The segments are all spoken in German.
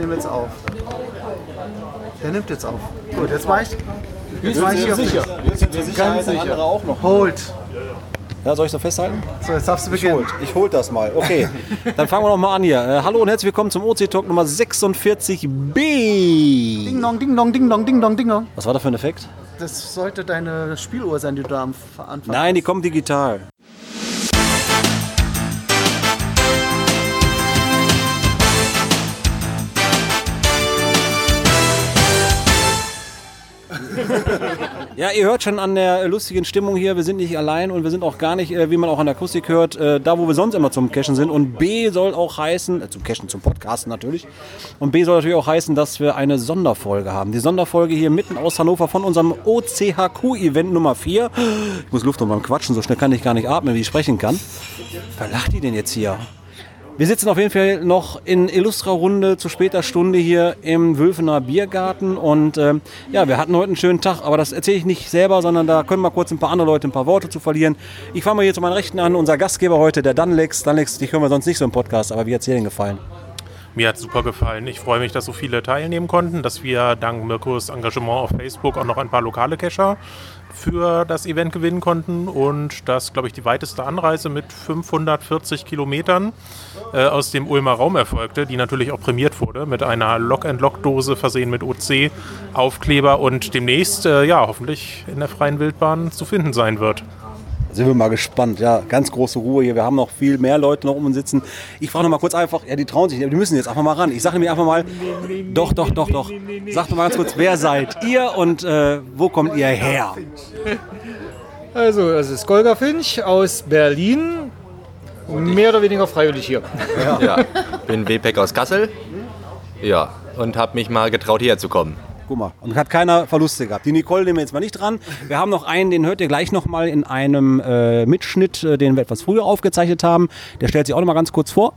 nehme jetzt auf. Der nimmt jetzt auf. Gut, jetzt war ich. Jetzt war ich hier sicher. Jetzt sind wir sicher, Ganz der sicher. andere auch noch. Hold. Ja, soll ich so festhalten? So, jetzt darfst du Ich beginnen. holt. Ich holt das mal. Okay, dann fangen wir noch mal an hier. Äh, hallo und herzlich willkommen zum OC Talk Nummer 46b. Ding dong, ding dong, ding dong, ding dong, ding dong. Was war das für ein Effekt? Das sollte deine Spieluhr sein, die du da am Anfang Nein, die kommt digital. Ja, ihr hört schon an der lustigen Stimmung hier, wir sind nicht allein und wir sind auch gar nicht, äh, wie man auch an der Akustik hört, äh, da wo wir sonst immer zum Cashen sind. Und B soll auch heißen, äh, zum Cashen, zum Podcasten natürlich. Und B soll natürlich auch heißen, dass wir eine Sonderfolge haben. Die Sonderfolge hier mitten aus Hannover von unserem OCHQ-Event Nummer 4. Ich muss Luft und beim Quatschen, so schnell kann ich gar nicht atmen, wie ich sprechen kann. Wer lacht die denn jetzt hier? Wir sitzen auf jeden Fall noch in illustrer Runde zu später Stunde hier im Wülfener Biergarten und ähm, ja, wir hatten heute einen schönen Tag, aber das erzähle ich nicht selber, sondern da können mal kurz ein paar andere Leute ein paar Worte zu verlieren. Ich fange mal hier zu meinen Rechten an, unser Gastgeber heute, der Danlex. Danlex, dich hören wir sonst nicht so im Podcast, aber wie hat es dir denn gefallen? Mir hat super gefallen. Ich freue mich, dass so viele teilnehmen konnten, dass wir dank Mirkos Engagement auf Facebook auch noch ein paar lokale Cacher für das Event gewinnen konnten und dass, glaube ich, die weiteste Anreise mit 540 Kilometern äh, aus dem Ulmer Raum erfolgte, die natürlich auch prämiert wurde mit einer Lock-and-Lock-Dose versehen mit OC-Aufkleber und demnächst, äh, ja, hoffentlich in der freien Wildbahn zu finden sein wird. Sind wir mal gespannt. Ja, ganz große Ruhe hier. Wir haben noch viel mehr Leute noch um uns sitzen. Ich frage noch mal kurz einfach, ja, die trauen sich nicht, die müssen jetzt einfach mal ran. Ich sage mir einfach mal, doch, doch, doch, doch. Sagt doch mal ganz kurz, wer seid ihr und äh, wo kommt ihr her? Also, das ist Golga Finch aus Berlin. Mehr oder weniger freiwillig hier. Ja, bin WPEC aus Kassel. Ja, und habe mich mal getraut, hierher zu kommen. Guck mal, und hat keiner Verluste gehabt. Die Nicole nehmen wir jetzt mal nicht dran. Wir haben noch einen, den hört ihr gleich noch mal in einem äh, Mitschnitt, äh, den wir etwas früher aufgezeichnet haben. Der stellt sich auch noch mal ganz kurz vor.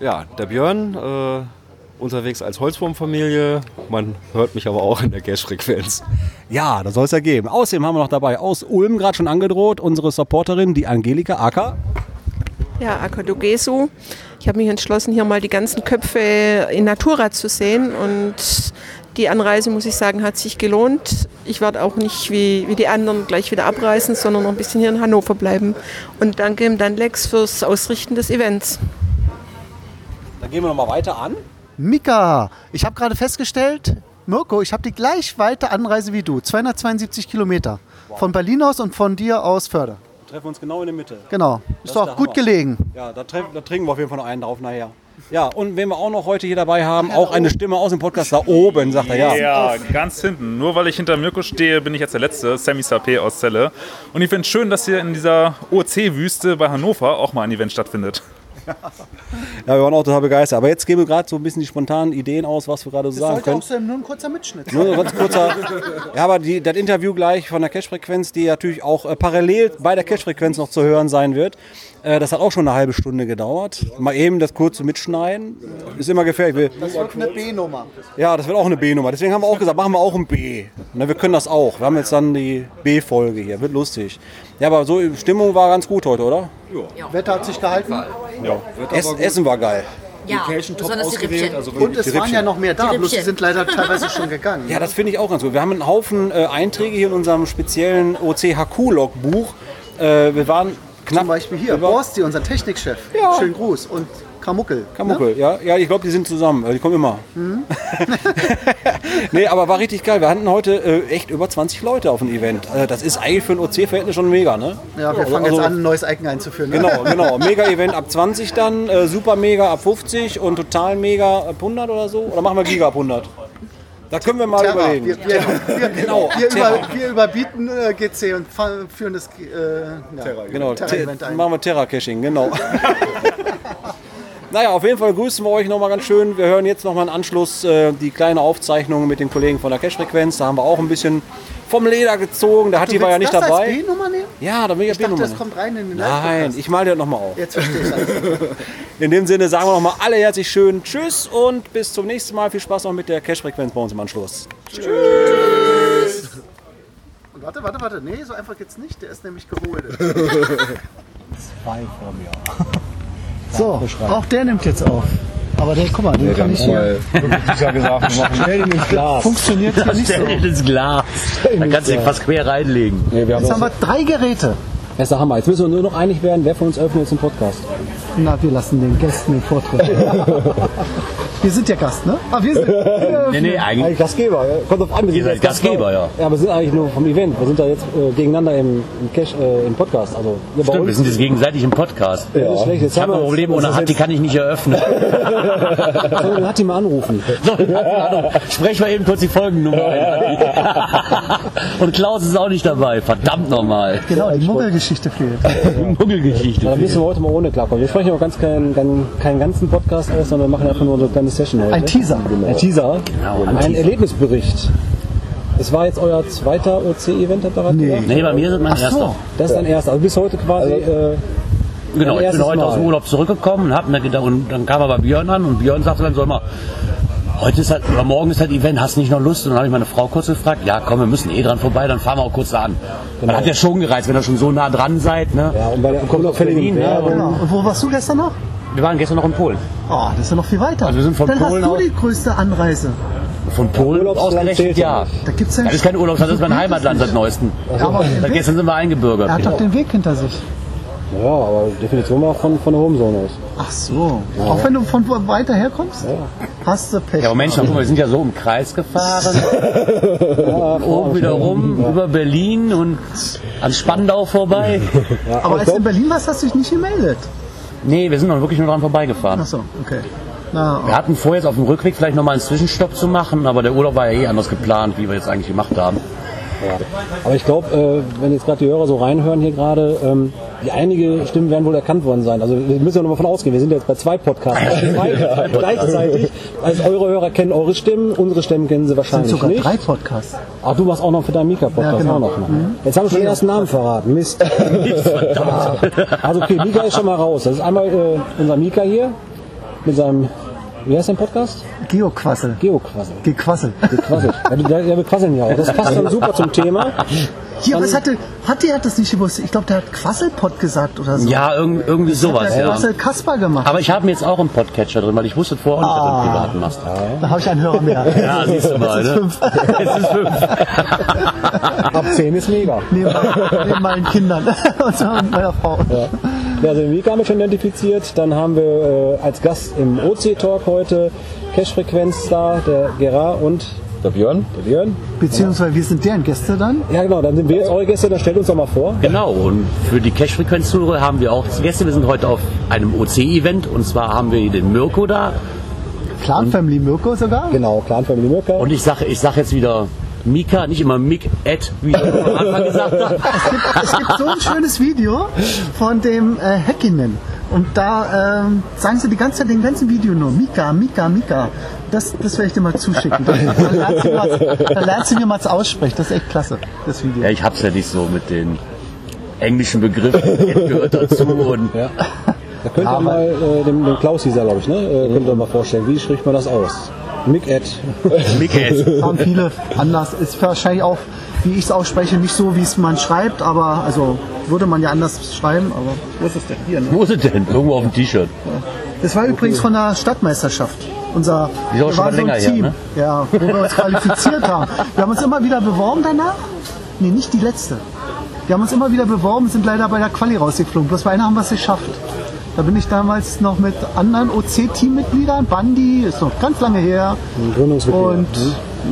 Ja, der Björn, äh, unterwegs als Holzwurmfamilie. Man hört mich aber auch in der Cash-Frequenz. Ja, das soll es ja geben. Außerdem haben wir noch dabei aus Ulm gerade schon angedroht, unsere Supporterin, die Angelika Acker. Ja, Akadogesu. Ich habe mich entschlossen, hier mal die ganzen Köpfe in Natura zu sehen und die Anreise, muss ich sagen, hat sich gelohnt. Ich werde auch nicht wie, wie die anderen gleich wieder abreisen, sondern noch ein bisschen hier in Hannover bleiben. Und danke ihm dann Lex fürs Ausrichten des Events. Dann gehen wir noch mal weiter an. Mika, ich habe gerade festgestellt, Mirko, ich habe die gleich weite Anreise wie du. 272 Kilometer. Von Berlin aus und von dir aus Förder. Wir treffen uns genau in der Mitte. Genau. Das Ist ist doch der gut Hammer. gelegen. Ja, da, da trinken wir auf jeden Fall noch einen drauf nachher. Ja, und wen wir auch noch heute hier dabei haben, auch eine Stimme aus dem Podcast da oben, sagt er ja. Ja, ganz hinten. Nur weil ich hinter Mirko stehe, bin ich jetzt der Letzte, Sammy Sapé aus Celle. Und ich finde es schön, dass hier in dieser OC-Wüste bei Hannover auch mal ein Event stattfindet. Ja, wir waren auch total begeistert. Aber jetzt geben wir gerade so ein bisschen die spontanen Ideen aus, was wir gerade so sagen können. sein, nur ein kurzer Mitschnitt. Nur ein ganz kurzer. Ja, aber die, das Interview gleich von der Cash-Frequenz, die natürlich auch äh, parallel bei der Cash-Frequenz noch zu hören sein wird. Äh, das hat auch schon eine halbe Stunde gedauert. Mal eben das kurze Mitschneiden. Ist immer gefährlich. Das wird eine B-Nummer. Ja, das wird auch eine B-Nummer. Deswegen haben wir auch gesagt, machen wir auch ein B. Ne, wir können das auch. Wir haben jetzt dann die B-Folge hier. Wird lustig. Ja, aber so Stimmung war ganz gut heute, oder? Wetter hat sich gehalten. Essen, Essen war geil. Ja, besonders die Rippchen. Also Und es waren ja noch mehr da, Die bloß die sind leider teilweise schon gegangen. Ja, das finde ich auch ganz gut. Wir haben einen Haufen äh, Einträge hier in unserem speziellen OCHQ-Logbuch. Äh, wir waren knapp. Zum Beispiel hier, Borsti, unser Technikchef. Ja. Schönen Gruß. Und Kamuckel. Kamuckel, ja, ja, ich glaube, die sind zusammen. äh, Die kommen immer. nee, aber war richtig geil. Wir hatten heute äh, echt über 20 Leute auf dem Event. Äh, das ist eigentlich für ein OC-Verhältnis schon mega, ne? Ne? Ja, wir Also- fangen also- jetzt an, ein neues Icon einzuführen. Ne? Genau, genau. Mega-Event ab 20 dann, äh, super mega ab 50 und total mega ab 100 oder so. Oder machen wir Giga ab 100? Da können wir mal Terra. überlegen. Wir, wir, wir, Genau, wir, Terra. über, wir überbieten äh, GC und führen das äh, ja, Genau, Terra-Event Te- ein. machen wir Terra-Caching, genau. Naja, auf jeden Fall grüßen wir euch nochmal ganz schön. Wir hören jetzt nochmal im Anschluss äh, die kleine Aufzeichnung mit den Kollegen von der Cash-Frequenz. Da haben wir auch ein bisschen vom Leder gezogen. Der Hatti war ja nicht das dabei. Als B-Nummer nehmen? Ja, da bin ich Ich dachte, B-Nummer. das kommt rein in den Nein, ich male dir das nochmal auf. Jetzt verstehe ich alles. In dem Sinne sagen wir nochmal alle herzlich schön Tschüss und bis zum nächsten Mal. Viel Spaß noch mit der Cash-Frequenz bei uns im Anschluss. Und warte, warte, warte. Nee, so einfach geht's nicht. Der ist nämlich geholt. Zwei vor mir. So, auch der nimmt jetzt auf. Aber der, guck mal, den kann ich hier. ja gesagt, wir machen Stell den ins Glas. Funktioniert hier nicht so. Stell den ins Glas. Dann kannst du dich fast quer reinlegen. Nee, wir haben Jetzt haben wir drei Geräte. Das ist der Hammer. Jetzt müssen wir nur noch einig werden, wer von uns öffnet jetzt den Podcast. Na, wir lassen den Gästen den Vortritt. wir sind ja Gast, ne? Ah, wir sind. Wir Nee, nee, eigentlich. Eigentlich Gastgeber. ja. Kommt auf an, wir Ihr seid Gastgeber, ja. Ja, aber wir sind eigentlich nur vom Event. Wir sind da jetzt äh, gegeneinander im, im, Cash, äh, im Podcast. Also bei Stimmt, wir sind jetzt gegenseitig im Podcast. Ja. Das ist schlecht. Jetzt Ich habe ein wir- Problem, ohne Hatti jetzt- kann ich nicht eröffnen. Sollen wir Hatti mal anrufen? So, Sprech mal eben kurz die Folgennummer ein. Und Klaus ist auch nicht dabei. Verdammt nochmal. Genau, die Muggelgeschichte fehlt. Muggelgeschichte. Dann müssen wir heute mal ohne klarkommen. Wir sprechen auch ganz keinen, keinen, keinen ganzen Podcast aus, sondern machen einfach nur so eine kleine Session heute. Ein Teaser. Ein Teaser. Genau, ein ein Teaser. Erlebnisbericht. Es war jetzt euer zweiter OC-Event, habt ihr gerade Nee. gesagt? Nee, bei mir ist es mein Ach so. erster. Das ist dein erster. Also bis heute quasi. äh, Genau, ich bin heute Mal. aus dem Urlaub zurückgekommen und, hab mir gedacht, und dann kam aber Björn an und Björn sagte dann so immer, heute ist halt, oder morgen ist halt Event, hast du nicht noch Lust? Und dann habe ich meine Frau kurz gefragt, ja komm, wir müssen eh dran vorbei, dann fahren wir auch kurz da an. Man hat ja schon gereizt, wenn ihr schon so nah dran seid. Ne? ja, und bei der kommt auch Berlin, ja, und Genau. Und wo warst du gestern noch? Wir waren gestern noch in Polen. Oh, das ist ja noch viel weiter. Also wir sind von Dann Polen hast du die größte Anreise. Von Polen ausgerechnet, ja ja. nicht. Da gibt's ja Das ist kein Urlaubsland, das ist mein Heimatland seit neuestem. Seit Weg- gestern sind wir eingebürgert. Er hat doch den Weg hinter sich. Ja, aber Definition mal von, von der Homezone aus. Ach so. Auch wenn du von wo- weiter herkommst? Hast du Pech. Ja, aber Mensch, guck mal, wir sind ja so im Kreis gefahren. Oben wieder rum, über Berlin und an Spandau vorbei. aber als du in Berlin warst, hast du dich nicht gemeldet. Nee, wir sind noch wirklich nur dran vorbeigefahren. Ach so, okay. Na, Wir hatten vor, jetzt auf dem Rückweg vielleicht nochmal einen Zwischenstopp zu machen, aber der Urlaub war ja eh anders geplant, wie wir jetzt eigentlich gemacht haben. Aber ich glaube, äh, wenn jetzt gerade die Hörer so reinhören hier gerade, ähm, die einige Stimmen werden wohl erkannt worden sein. Also wir müssen ja nochmal von ausgehen. Wir sind jetzt bei zwei Podcasts. Zwei gleichzeitig. Also eure Hörer kennen eure Stimmen, unsere Stimmen kennen sie sind wahrscheinlich sogar nicht. drei Podcasts. Ach, du machst auch noch für deinen Mika-Podcast Ja, genau. auch noch. Ne? Jetzt haben wir schon den ersten Namen verraten. Mist. also okay, Mika ist schon mal raus. Das ist einmal äh, unser Mika hier mit seinem, wie heißt dein Podcast? Geoquassel. Geoquassel. Gequassel. Gequassel. Ja, wir quasseln ja auch. Das passt dann super zum Thema. Hier, was hatte, Hatti hat das nicht gewusst. Ich glaube, der hat Quasselpott gesagt oder so. Ja, irg irgendwie sowas, Der hat ja. Quassel Kasper gemacht. Aber ich habe mir jetzt auch einen Podcatcher drin, weil ich wusste vorher auch nicht, dass du einen privaten machst. Da habe ich einen Hörer mehr. Ja, siehst du mal, Es ist ne? fünf. Es ist fünf. Ab 10 ist mega. Neben, neben meinen Kindern und meiner Frau. Ja. Ja, also den Mika haben wir schon identifiziert. Dann haben wir äh, als Gast im OC-Talk heute Cash-Frequenz da, der Gerard und Der Björn? der Björn. Beziehungsweise wir sind deren Gäste dann. Ja genau, dann sind wir jetzt eure Gäste, dann stellt uns doch mal vor. Genau, und für die Cash-Frequenz-Tour haben wir auch Gäste. Wir sind heute auf einem OC-Event und zwar haben wir den Mirko da. Clan Family Mirko sogar. Genau, Clan Family Mirka. Und ich sage ich sag jetzt wieder Mika, nicht immer Mick, Ed, wie ich am Anfang gesagt habe. Es gibt, es gibt so ein schönes Video von dem äh, Häkkinen. Und da ähm, sagen sie die ganze Zeit den ganzen Video nur Mika, Mika, Mika. Das, das werde ich dir mal zuschicken. Dann lernst, du mal, dann lernst du mir mal aussprechen. Das ist echt klasse, das Video. Ja, ich hab's ja nicht so mit den englischen Begriffen. Gehört dazu und Ja. Da könnt ihr mal äh, dem, dem Klaus hieß er, glaube ich, ne? Äh, könnt ihr mal vorstellen, wie spricht man das aus? Mick Ed. Mick Ed. Das haben viele anders. Ist wahrscheinlich auch, wie ich es ausspreche, nicht so, wie es man schreibt, aber also würde man ja anders schreiben, aber wo ist es denn hier? Ne? Wo ist es denn? Irgendwo auf dem T-Shirt. Das war übrigens von der Stadtmeisterschaft. Unser ist auch wir schon waren mal länger her, ne? ja, wo wir uns qualifiziert haben. Wir haben uns immer wieder beworben danach. Nee, nicht die letzte. Wir haben uns immer wieder beworben, sind leider bei der Quali rausgeflogen. Bloß bei einer haben wir es geschafft. Da bin ich damals noch mit anderen OC-Teammitgliedern, Bandi, ist noch ganz lange her. Gründungsmitglied. Und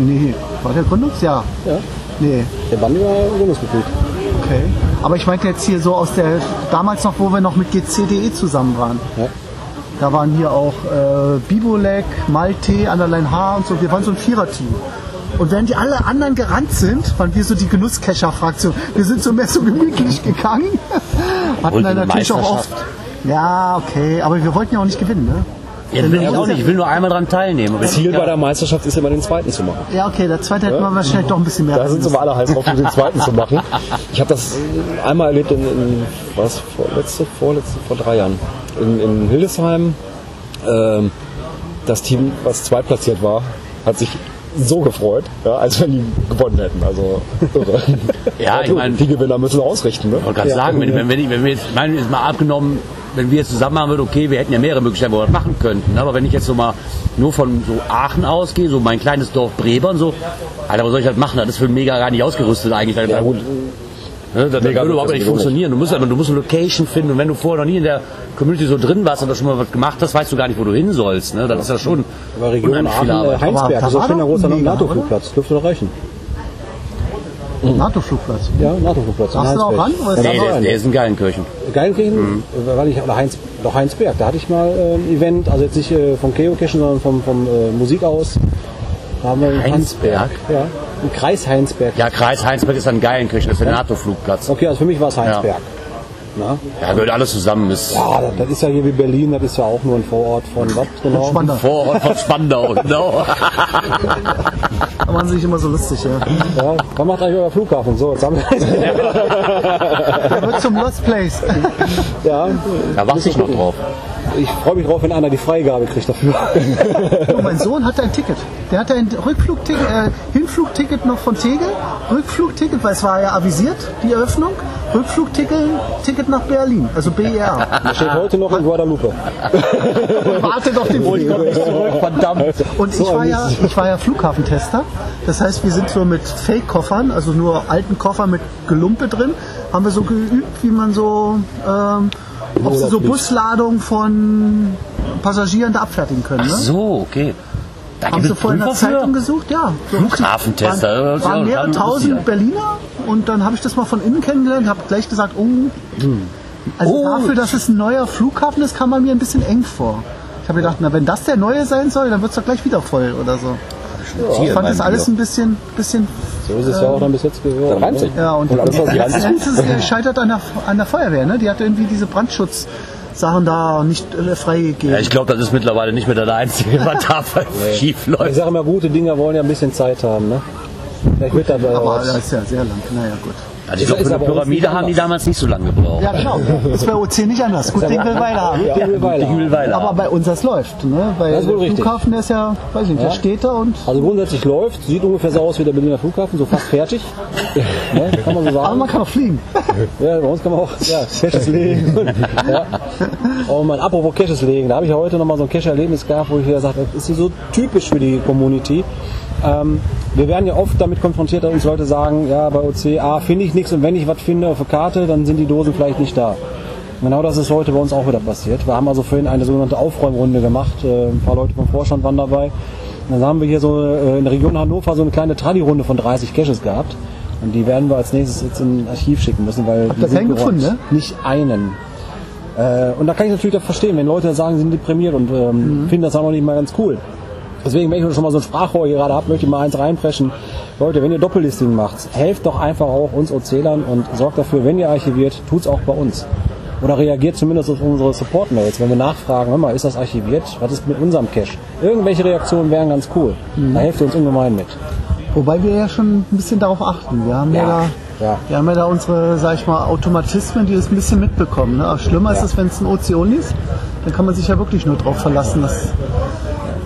nee, war der Gründungsjahr? Ja. Nee, Der Bandi war Gründungsmitglied. okay. Aber ich meinte jetzt hier so aus der, damals noch, wo wir noch mit GCDE zusammen waren. Ja. Da waren hier auch äh, Bibolek, Malte, Anderlein H und so. Wir waren so ein Viererteam. Und während die alle anderen gerannt sind, waren wir so die Genusskescher-Fraktion. Wir sind so mehr so gemütlich gegangen. Hatten dann natürlich auch oft. Ja, okay, aber wir wollten ja auch nicht gewinnen, ne? Ja, will ich auch nicht. Ich will nur einmal dran teilnehmen. Aber Ziel ja, bei der Meisterschaft ist immer den zweiten zu machen. Ja, okay, der zweite hätten wir wahrscheinlich doch ein bisschen mehr. Da sind sie müssen. mal alle heiß drauf, um den zweiten zu machen. Ich habe das einmal erlebt in, in was, vorletzte, vorletzte, vor drei Jahren. In, in Hildesheim. Ähm, das Team, was zweitplatziert war, hat sich so gefreut, ja, als wenn die gewonnen hätten. Also irre. Ja, ich gut, mein- die Gewinner müssen ausrichten. Ne? Ich wollte gerade sagen, wenn, wenn, wenn, ich- wenn wir jetzt, ich meine, jetzt mal abgenommen, wenn wir jetzt zusammen machen würden, okay, wir hätten ja mehrere Möglichkeiten, wo wir das machen könnten. Aber wenn ich jetzt so mal nur von so Aachen ausgehe, so mein kleines Dorf Brebern, so, Alter, was soll ich das machen? Das ist für mega gar nicht ausgerüstet eigentlich. Ja, gut. Ne, das, würde überhaupt nicht funktionieren. Du musst, du musst eine Location finden und wenn du vorher noch nie in der Community so drin warst und da schon mal was gemacht hast, weißt du gar nicht, wo du hin sollst. Ne? Das ist ja schon Aber Region viel Aachen, äh, Arbeit. Heinsberg, das ist ein großer mega, NATO-Flugplatz. Dürfte doch reichen. NATO-Flugplatz. Ja, NATO-Flugplatz. Darfst du auch ran? Oder Nee, der, der ist in Geilenkirchen. Geilenkirchen, Mhm. äh, weil ich, oder Heinz, doch Heinsberg, da hatte ich mal äh, ein Event, also jetzt nicht äh, vom Geocachen, sondern vom, vom äh, Musik aus. Da haben wir in Heinsberg? Ja, im Kreis Heinsberg. Ja, Kreis Heinsberg ist dann Geilenkirchen, das ist der NATO-Flugplatz. Okay, also für mich war es Heinsberg. Na? Ja, gehört alles zusammen. Ist Ja, das, das ist ja hier wie Berlin, das ist ja auch nur ein Vorort von was genau? Spandau. Vorort von Spandau, genau. Da machen sie sich immer so lustig, ja. Ja, wann macht eigentlich euer Flughafen? So, jetzt haben wir Der wird zum Lost Place. ja, Da warte ich noch drauf. ich freue mich drauf, wenn einer die Freigabe kriegt dafür. Du, mein Sohn hatte ein Ticket. Der hatte ein Rückflugticket, äh, Hinflugticket noch von Tegel, Rückflugticket, weil es war ja avisiert, die Eröffnung, Rückflugticket Ticket nach Berlin, also BER. Der steht heute noch in Guadalupe. Und wartet auf den Flieger. Verdammt. Und ich war, ja, ich war ja Flughafentester. Das heißt, wir sind so mit Fake-Koffern, also nur alten Koffer mit Gelumpe drin, haben wir so geübt, wie man so, ähm, ob sie so Busladungen von Passagieren da abfertigen können. Ne? So, okay. Da Haben sie vorhin in der Prüfer für? Zeitung gesucht? Ja. So Flughafentester, Waren, waren mehrere tausend. Berliner und dann habe ich das mal von innen kennengelernt, habe gleich gesagt, oh, also Oh. dafür, dass es ein neuer Flughafen ist, kam man mir ein bisschen eng vor. Ich habe gedacht, na, wenn das der neue sein soll, dann wird es doch gleich wieder voll oder so. ich fand das alles ein bisschen, bisschen So ist es ja auch dann bis jetzt geworden. Dann reimt sich. ja, und, Und alles, was die Hand letzten Endes ist es gescheitert an der, an der Feuerwehr. Ne? Die hatte irgendwie diese Brandschutzsachen da nicht äh, freigegeben. Ja, ich glaube, das ist mittlerweile nicht mehr der einzige, was da schief Ich läuft. sage immer, gute Dinge wollen ja ein bisschen Zeit haben. Ne? Vielleicht wird dabei aber was. das Also ich glaube, für eine aber nicht Pyramide haben die damals nicht so lange gebraucht. Ja, genau. Ist bei OC nicht anders. Gut Ding will weiter haben. Ja, Mühlweiler. Aber bei uns das läuft. Ne? Weil Das ist wohl der. Flughafen der ist ja, weiß ich nicht, der Ja. steht da und. Also grundsätzlich läuft, sieht ungefähr so aus wie der Berliner Flughafen, so fast fertig. ne? Kann man so Aber sagen. man kann auch fliegen. Ja, bei uns kann man auch ja, Caches legen. ja. Und mein apropos Caches legen, da habe ich ja heute nochmal so ein Cache-Erlebnis gehabt, wo ich wieder sage, das ist so typisch für die Community. Ähm, wir werden ja oft damit konfrontiert, dass uns Leute sagen, ja, bei OC, ah, finde ich nichts und wenn ich was finde auf der Karte, dann sind die Dosen vielleicht nicht da. Genau das ist heute bei uns auch wieder passiert. Wir haben also vorhin eine sogenannte Aufräumrunde gemacht. Äh, Ein paar Leute vom Vorstand waren dabei. Und dann haben wir hier so äh, in der Region Hannover so eine kleine Tradi-Runde von 30 Caches gehabt. Und die werden wir als nächstes jetzt in Archiv schicken müssen, weil Habt die sind gefunden, ne? Nicht einen. Äh, und da kann ich natürlich auch verstehen, wenn Leute sagen, sie sind deprimiert und ähm, finden das auch noch nicht mal ganz cool. Deswegen, wenn ich schon mal so ein Sprachrohr hier gerade habe, möchte ich mal eins reinpreschen. Leute, wenn ihr Doppellisting macht, helft doch einfach auch uns Erzählern und sorgt dafür, wenn ihr archiviert, tut's auch bei uns. Oder reagiert zumindest auf unsere Support-Mails, wenn wir nachfragen, hör mal, ist das archiviert? Was ist mit unserem Cache? Irgendwelche Reaktionen wären ganz cool. Da helft ihr uns ungemein mit. Wobei wir ja schon ein bisschen darauf achten. Wir haben ja, Ja. da, Ja. wir haben ja da unsere, sag ich mal, Automatismen, die das ein bisschen mitbekommen. Ne? Aber schlimmer ist Ja. es, wenn es ein Ozean ist. Dann kann man sich ja wirklich nur darauf verlassen, dass.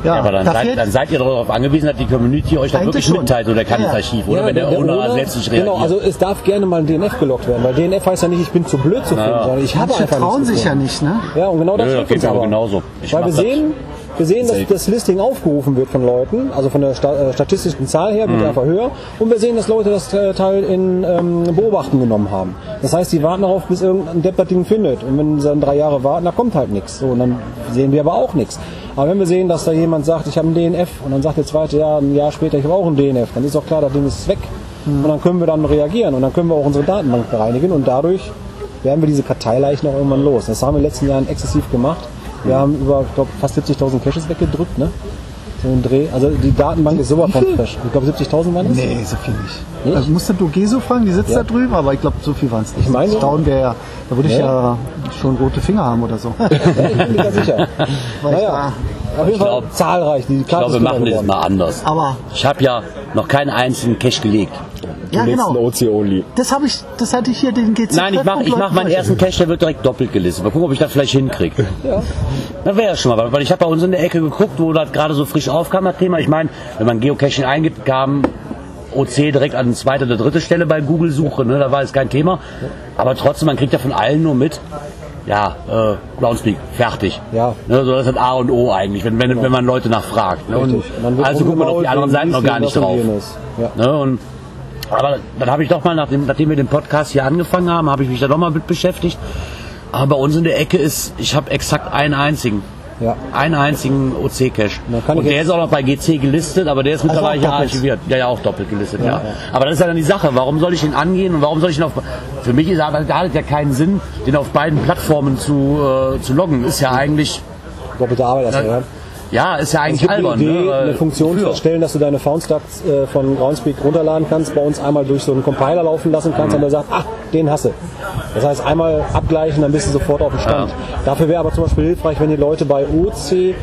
Ja, Aber dann da seid, dann seid ihr darauf angewiesen, dass die Community euch da wirklich schon. mitteilt oder kann Ja. ins Archiv, oder? Ja, wenn der, der Owner Owner- selbst nicht reagiert. Genau, also es darf gerne mal ein DNF gelockt werden, weil DNF heißt ja nicht, ich bin zu blöd zu finden, Ja. sondern ich habe einfach trauen nichts sich ja nicht, ne? Ja, und genau das Nö, das geht uns aber genauso. Ich Weil wir das sehen, wir sehen, dass das Listing aufgerufen wird von Leuten, also von der sta äh, statistischen Zahl her Mhm. wird er einfach höher. Und wir sehen, dass Leute das äh, Teil in ähm, Beobachten genommen haben. Das heißt, die warten darauf, bis irgendein Depp das Ding findet. Und wenn sie dann drei Jahre warten, da kommt halt nichts. So, und dann sehen wir aber auch nichts. Aber wenn wir sehen, dass da jemand sagt, ich habe ein DNF, und dann sagt der zweite, ja, ein Jahr später, ich habe auch ein DNF, dann ist auch klar, das Ding ist weg. Mhm. Und dann können wir dann reagieren und dann können wir auch unsere Datenbank bereinigen und dadurch werden wir diese Karteileichen auch irgendwann los. Das haben wir in den letzten Jahren exzessiv gemacht. Wir haben über, ich glaube, fast 70.000 Caches weggedrückt, ne? So ein Dreh. Also die Datenbank ist sowas von fresh. Ich glaube 70.000 waren das? Nee, so viel nicht. Also musst du Dogeso fragen, die sitzt Ja. da drüben, aber ich glaube, so viel waren es nicht. Ich meine- Staunen wäre ja, da würde ich Ja. schon rote Finger haben oder so. Ja, ich bin mir sicher. Naja, auf jeden Fall glaub- zahlreich. Die ich glaube, wir machen das mal anders. Aber, Ich habe ja noch keinen einzigen Cache gelegt. Ja genau. OC-Only. Das habe ich, das hatte ich hier den GC. Nein, ich mache ich mach meinen ersten Cache, der wird direkt doppelt gelistet. Mal gucken, ob ich das vielleicht hinkriege. Ja. Das wäre ja schon mal, weil ich habe bei uns in der Ecke geguckt, wo das gerade so frisch aufkam, das Thema. Ich meine, wenn man Geocaching eingibt, kam OC direkt an zweite oder dritte Stelle bei Google-Suche, ne? da war es kein Thema. Aber trotzdem, man kriegt ja von allen nur mit, ja, äh, Groundspeak, fertig. Ja. Ne, so das ist A und O eigentlich, wenn, wenn, wenn man Leute nachfragt. Ne? Und wird also guckt man auf die anderen Seiten noch gar nicht drauf. Ja. Ne? Und, aber dann habe ich doch mal, nachdem, nachdem wir den Podcast hier angefangen haben, habe ich mich da doch mal mit beschäftigt. Aber bei uns in der Ecke ist, ich habe exakt einen einzigen. Ja. Einen einzigen OC-Cache. Und der ist auch noch bei GC gelistet, aber der ist Also mittlerweile doppelt. archiviert. Ja, ja, auch doppelt gelistet, ja. Ja, ja. Aber das ist ja dann die Sache. Warum soll ich ihn angehen und warum soll ich ihn auf. Für mich ist, hat es ja keinen Sinn, den auf beiden Plattformen zu, äh, zu loggen. Ist ja eigentlich. Doppelte Arbeit erstmal, ja. Ja, ist ja Es eigentlich gibt albern. die Idee, ne? eine Funktion zu erstellen, dass du deine Foundstacks äh, von Groundspeak runterladen kannst, bei uns einmal durch so einen Compiler laufen lassen kannst und der sagt, ah, den hasse. Das heißt, einmal abgleichen, dann bist du sofort auf dem Stand. Dafür wäre aber zum Beispiel hilfreich, wenn die Leute bei OC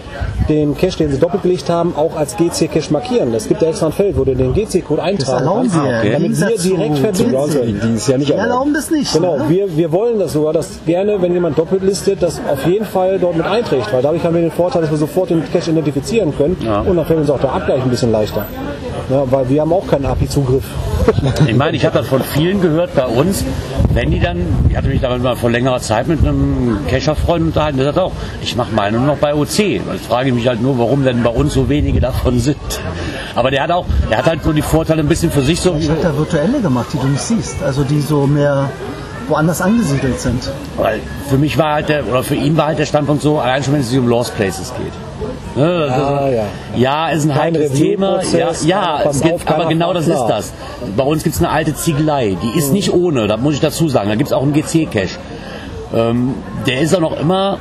den Cache, den sie doppelt gelegt haben, auch als GC-Cache markieren. Es gibt ja extra ein Feld, wo du den GC-Code eintragen erlauben kannst, sie ja. Damit wir direkt verbinden. ist ja nicht Wir erlauben das nicht. Genau, ne? wir, wir wollen das sogar, dass gerne, wenn jemand doppelt listet, das auf jeden Fall dort mit einträgt, weil dadurch haben wir den Vorteil, dass wir sofort den Cache identifizieren können und dann fällt uns auch der Abgleich ein bisschen leichter. Ja, weil wir haben auch keinen API-Zugriff. Ich meine, ich habe das von vielen gehört bei uns, wenn die dann, ich hatte mich da mal vor längerer Zeit mit einem Cacher-Freund unterhalten, der sagt auch, ich mache meine nur noch bei OC. Jetzt frage ich mich halt nur, warum denn bei uns so wenige davon sind. Aber der hat auch, der hat halt so die Vorteile ein bisschen für sich so. Ich habe da virtuelle gemacht, die du nicht siehst. Also die so mehr woanders angesiedelt sind. Weil für mich war halt der, oder für ihn war halt der Standpunkt so, allein schon wenn es sich um Lost Places geht. Ne, Ah, ist, ja. ja, ist ein heikles Thema. Ja, ja es gibt, aber genau das ist das. Bei uns gibt es eine alte Ziegelei, die ist nicht ohne, da muss ich dazu sagen. Da gibt es auch einen GC-Cache. Ähm, der ist auch noch immer.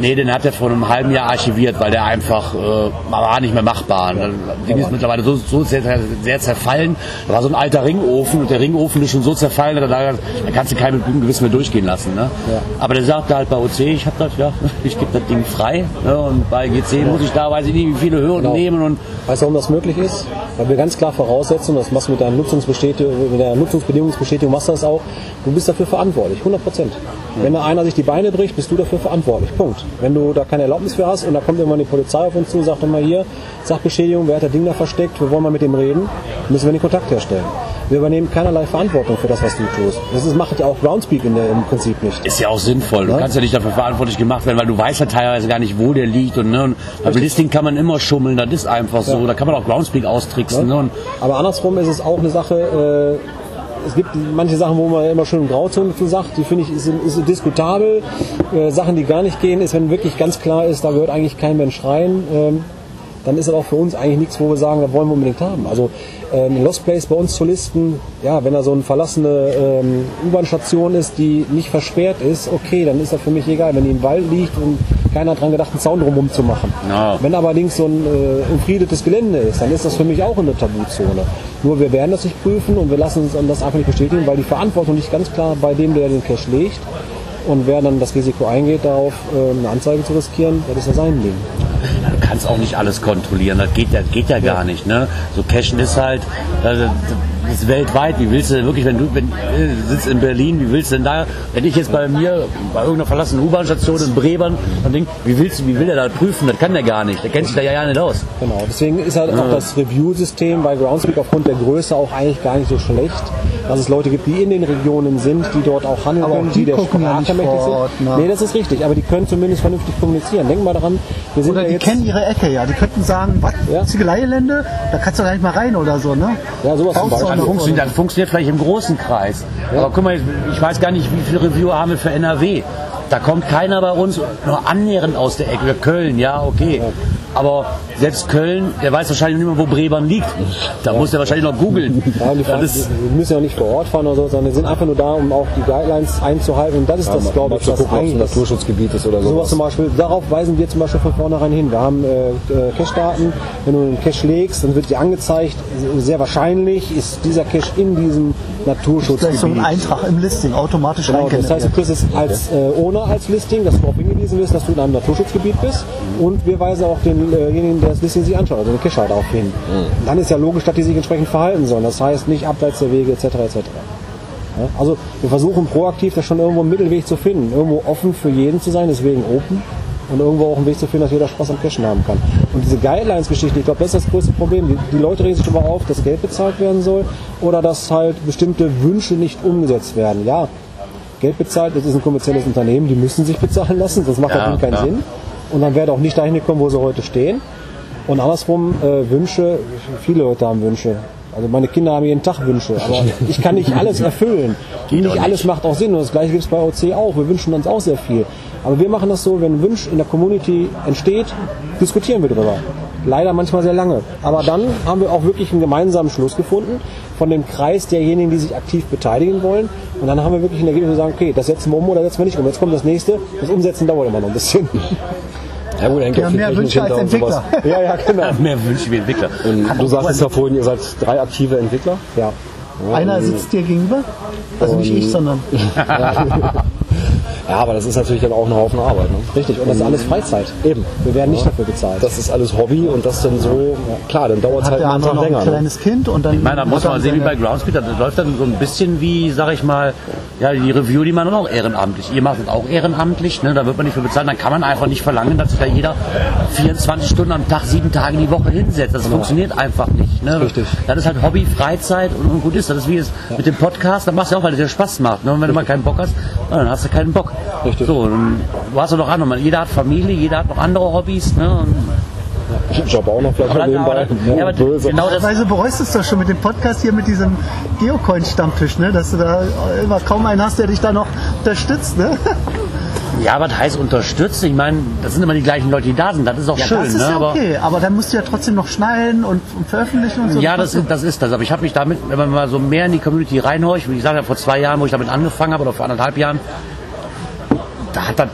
Nee, den hat er vor einem halben Jahr archiviert, weil der einfach äh, war nicht mehr machbar. Das Ding ist mittlerweile so, so sehr, sehr zerfallen. Da war so ein alter Ringofen und der Ringofen ist schon so zerfallen, da, da kannst du keinen mit gutem Gewissen mehr durchgehen lassen. Ne? Aber der sagte halt bei OC, ich habe das, ja, ich gebe das Ding frei. Ne? Und bei GC muss ich da, weiß ich nicht, wie viele Hürden Genau. nehmen und Weißt du, warum das möglich ist? Weil wir ganz klar voraussetzen, das machst du mit, deiner Nutzungsbestätigung, mit der Nutzungsbedingungsbestätigung, machst du das auch, du bist dafür verantwortlich, 100 Prozent. Wenn da einer sich die Beine bricht, bist du dafür verantwortlich, Punkt. Wenn du da keine Erlaubnis für hast und da kommt irgendwann die Polizei auf uns zu, sagt immer hier, Sachbeschädigung, wer hat das Ding da versteckt, wir wollen mal mit dem reden, müssen wir den Kontakt herstellen. Wir übernehmen keinerlei Verantwortung für das, was du tust. Das ist, macht ja auch Groundspeak in der, im Prinzip nicht. Ist ja auch sinnvoll. Du Ja. kannst ja nicht dafür verantwortlich gemacht werden, weil du weißt ja teilweise gar nicht, wo der liegt. Und, ne, und beim Listing kann man immer schummeln, das ist einfach so. Ja. Da kann man auch Groundspeak austricksen. Ne, und Aber andersrum ist es auch eine Sache, äh, es gibt manche Sachen, wo man immer schön Grauzone zu sagt, die finde ich ist, ist diskutabel. Äh, Sachen, die gar nicht gehen, ist, wenn wirklich ganz klar ist, da gehört eigentlich kein Mensch rein. Ähm, dann ist das auch für uns eigentlich nichts, wo wir sagen, das wollen wir unbedingt haben. Also ähm, ein Lost Place bei uns zu listen, ja, wenn da so eine verlassene ähm, U-Bahn-Station ist, die nicht versperrt ist, okay, dann ist das für mich egal. Wenn die im Wald liegt und keiner hat dran gedacht, einen Zaun drumherum zu machen. Ja. Wenn allerdings so ein äh, umfriedetes Gelände ist, dann ist das für mich auch eine Tabuzone. Nur wir werden das nicht prüfen und wir lassen uns das einfach nicht bestätigen, weil die Verantwortung liegt ganz klar bei dem, der den Cash legt. Und wer dann das Risiko eingeht, darauf äh, eine Anzeige zu riskieren, das ist ja sein Ding. Kannst auch nicht alles kontrollieren. Das geht, das geht ja gar nicht. Ne? So Cashen ist halt, äh, ist weltweit. Wie willst du denn wirklich, wenn du, wenn, äh, du sitzt in Berlin, wie willst du denn da, wenn ich jetzt bei mir, bei irgendeiner verlassenen U-Bahn-Station in Brebern, dann denk, wie willst du, wie will der da prüfen? Das kann der gar nicht. Der kennt sich da ja ja nicht aus. Genau, deswegen ist halt auch das Review-System bei Groundspeak aufgrund der Größe auch eigentlich gar nicht so schlecht. Dass es Leute gibt, die in den Regionen sind, die dort auch handeln Aber auch können, die die der ja Sprache mächtig sind. ne? Nee, das ist richtig, aber die können zumindest vernünftig kommunizieren. Denk mal daran, wir sind Oder ja die jetzt... kennen ihre Ecke, ja. Die könnten sagen, was, Ja. Ziegeleigelände? Da kannst du gar nicht mal rein oder so, ne? Ja, sowas zum du auch Beispiel. Das noch- funktioniert, das funktioniert vielleicht im großen Kreis. Aber guck mal, ich weiß gar nicht, wie viele Reviewer haben wir für NRW. Da kommt keiner bei uns nur annähernd aus der Ecke. Köln, ja, okay. Aber selbst Köln, der weiß wahrscheinlich nicht mehr, wo Brebern liegt. Da muss der wahrscheinlich noch googeln. Ja, die, fahren, Das die müssen ja nicht vor Ort fahren oder so, sondern die sind einfach nur da, um auch die Guidelines einzuhalten. Und das ist das, glaube ich, zu was gucken, ein Naturschutzgebiet ist oder Sowas sowas. zum Beispiel, darauf weisen wir zum Beispiel von vornherein hin. Wir haben äh, äh, Cache-Daten, wenn du einen Cache legst, dann wird dir angezeigt, sehr wahrscheinlich ist dieser Cache in diesem Naturschutzgebiet. Vielleicht so ein Eintrag im Listing automatisch Genau, das heißt, du kriegst es als äh, ohne als Listing, dass du darauf hingewiesen wirst, dass du in einem Naturschutzgebiet bist. Und wir weisen auch denjenigen, der das Listing sich anschaut, also den Cacher darauf hin. Dann ist ja logisch, dass die sich entsprechend verhalten sollen. Das heißt, nicht abseits der Wege etc. etc. Ja, also wir versuchen proaktiv da schon irgendwo einen Mittelweg zu finden. Irgendwo offen für jeden zu sein, deswegen open. Und irgendwo auch einen Weg zu finden, dass jeder Spaß am Cashen haben kann. Und diese Guidelines-Geschichte, ich glaube, das ist das größte Problem. Die, die Leute regen sich darüber auf, dass Geld bezahlt werden soll oder dass halt bestimmte Wünsche nicht umgesetzt werden. Ja, Geld bezahlt, das ist ein kommerzielles Unternehmen, die müssen sich bezahlen lassen, sonst macht Ja, natürlich keinen ja. Sinn. Und dann wäre auch nicht dahin gekommen, wo sie heute stehen. Und andersrum, äh, Wünsche, viele Leute haben Wünsche. Also meine Kinder haben jeden Tag Wünsche, aber ich kann nicht alles erfüllen. Geht nicht. alles macht auch Sinn und das gleiche gibt es bei OC auch. Wir wünschen uns auch sehr viel. Aber wir machen das so, wenn ein Wunsch in der Community entsteht, diskutieren wir darüber. Leider manchmal sehr lange. Aber dann haben wir auch wirklich einen gemeinsamen Schluss gefunden von dem Kreis derjenigen, die sich aktiv beteiligen wollen. Und dann haben wir wirklich ein Ergebnis, wo wir sagen, okay, das setzen wir um oder setzen wir nicht um. Jetzt kommt das nächste. Das Umsetzen dauert immer noch ein bisschen. Ja, gut, viel mehr Wünsche als hinter und sowas. Entwickler. ja, ja, genau. Mehr Wünsche wie Entwickler. Und du sagtest ja vorhin, ihr seid drei aktive Entwickler. Ja. Einer sitzt dir gegenüber. Also nicht ich, sondern. Ja, aber das ist natürlich dann auch ein Haufen Arbeit. Ne? Richtig, und das ist alles Freizeit. Eben. Wir werden nicht dafür bezahlt. Das ist alles Hobby und das dann so, klar, dann dauert es Hat halt der andere noch ein länger. Ne? kleines Kind und dann. Ich meine, da muss man sehen, wie bei Groundspeed, das läuft dann so ein bisschen wie, sag ich mal, ja, die Review, die man dann auch ehrenamtlich. Ihr macht es auch ehrenamtlich, ne? da wird man nicht für bezahlt. Dann kann man einfach nicht verlangen, dass sich da jeder 24 Stunden am Tag, sieben Tage die Woche hinsetzt. Das funktioniert einfach nicht. Ne? Richtig. Das ist halt Hobby, Freizeit und, und gut ist. Das ist wie es mit dem Podcast, dann machst du auch, weil es dir Spaß macht. Ne? Und wenn du mal keinen Bock hast, dann hast du keinen Bock. Richtig. So, und du hast ja noch andere. Jeder hat Familie, jeder hat noch andere Hobbys. Ne? Ich jobbe auch noch vielleicht Aber dann- nebenbei. aber- ja, aber Böse. genau das- Teilweise bereust du es doch schon mit dem Podcast hier mit diesem Geocoin-Stammtisch, ne? dass du da immer kaum einen hast, der dich da noch unterstützt. Ne? Ja, was heißt unterstützt? Ich meine, das sind immer die gleichen Leute, die da sind. Das ist auch Ja, schön. das ist ne? ja aber, okay, aber dann musst du ja trotzdem noch schneiden und, und veröffentlichen und so. ja, das, ist- das ist das. Aber ich habe mich damit, wenn man mal so mehr in die Community reinhorcht, wie ich sage ja vor zwei Jahren, wo ich damit angefangen habe, oder vor anderthalb Jahren, da hat das